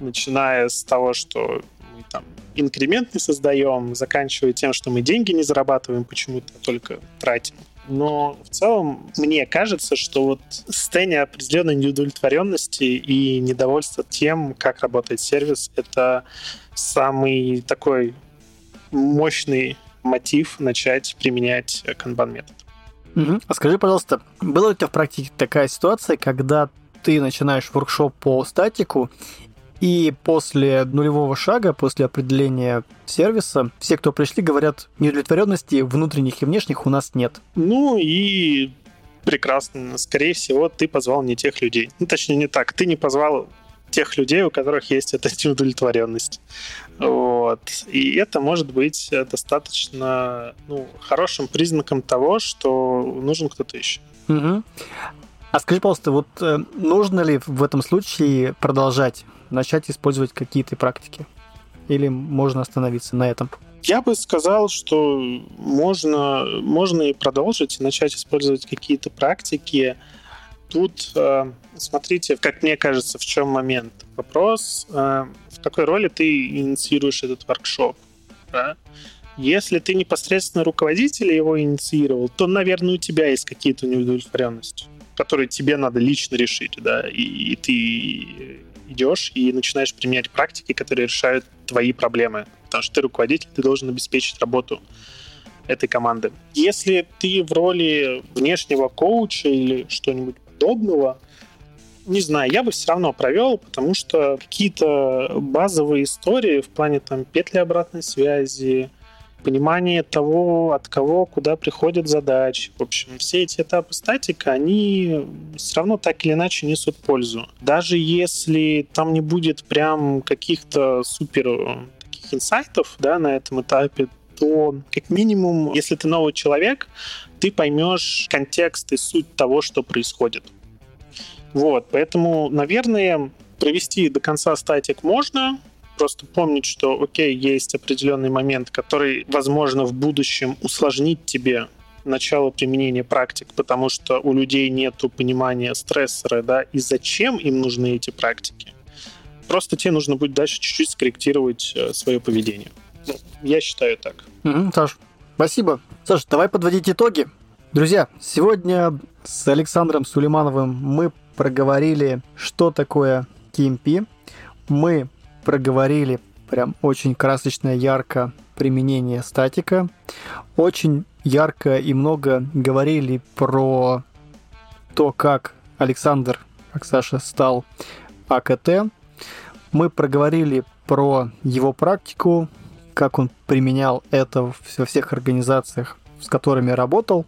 [SPEAKER 2] начиная с того, что мы там инкремент не создаем, заканчивая тем, что мы деньги не зарабатываем почему-то, только тратим. Но в целом мне кажется, что вот состояние определенной неудовлетворенности и недовольства тем, как работает сервис, это самый такой мощный мотив начать применять канбан метод.
[SPEAKER 1] Угу. А скажи, пожалуйста, была у тебя в практике такая ситуация, когда ты начинаешь воркшоп по статику, и после нулевого шага, после определения сервиса, все, кто пришли, говорят, неудовлетворенности внутренних и внешних у нас нет.
[SPEAKER 2] Ну и прекрасно. Скорее всего, ты позвал не тех людей. Ну, точнее, не так. Ты не позвал тех людей, у которых есть эта неудовлетворенность. Вот. И это может быть достаточно ну, хорошим признаком того, что нужен кто-то еще.
[SPEAKER 1] Угу. А скажи, пожалуйста, вот э, нужно ли в этом случае продолжать, начать использовать какие-то практики? Или можно остановиться на этом?
[SPEAKER 2] Я бы сказал, что можно, можно и продолжить, начать использовать какие-то практики. Тут, э, смотрите, как мне кажется, в чем момент. Вопрос, э, в какой роли ты инициируешь этот воркшоп. Да? Если ты непосредственно руководитель его инициировал, то, наверное, у тебя есть какие-то неудовлетворенности, которые тебе надо лично решить, да, и, и ты идешь и начинаешь применять практики, которые решают твои проблемы, потому что ты руководитель, ты должен обеспечить работу этой команды. Если ты в роли внешнего коуча или что-нибудь подобного, не знаю, я бы все равно провел, потому что какие-то базовые истории в плане там петли обратной связи, понимание того, от кого, куда приходят задачи. В общем, все эти этапы статика, они все равно так или иначе несут пользу. Даже если там не будет прям каких-то супер таких инсайтов да, на этом этапе, то как минимум, если ты новый человек, ты поймешь контекст и суть того, что происходит. Вот, поэтому, наверное, провести до конца статик можно, просто помнить, что, окей, есть определенный момент, который, возможно, в будущем усложнит тебе начало применения практик, потому что у людей нет понимания стрессора, да, и зачем им нужны эти практики. просто тебе нужно будет дальше чуть-чуть скорректировать э, свое поведение. Ну, я считаю так.
[SPEAKER 1] Саш, спасибо. Саш, давай подводить итоги. Друзья, сегодня с Александром Сулеймановым мы проговорили, что такое TMP. Мы проговорили прям очень красочно, ярко применение статика. Очень ярко и много говорили про то, как Александр, как Саша, стал АКТ. Мы проговорили про его практику, как он применял это во всех организациях, с которыми работал.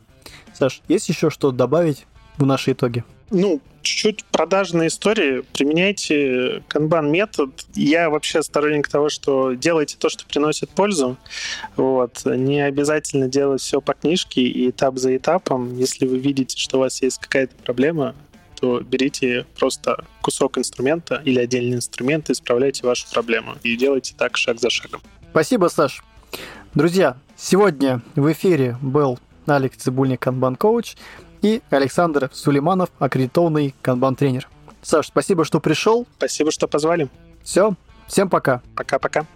[SPEAKER 1] Саш, есть еще что добавить в наши итоги?
[SPEAKER 2] Ну, чуть-чуть продажные истории. Применяйте канбан метод. Я вообще сторонник того, что делайте то, что приносит пользу. Вот. Не обязательно делать все по книжке и этап за этапом. Если вы видите, что у вас есть какая-то проблема, то берите просто кусок инструмента или отдельный инструмент и исправляйте вашу проблему. И делайте так шаг за шагом.
[SPEAKER 1] Спасибо, Саш. Друзья, сегодня в эфире был Алекс Цибульник, канбан-коуч и Александр Сулейманов, аккредитованный канбан-тренер. Саш, спасибо, что пришел.
[SPEAKER 2] Спасибо, что позвали.
[SPEAKER 1] Все, всем пока.
[SPEAKER 2] Пока-пока.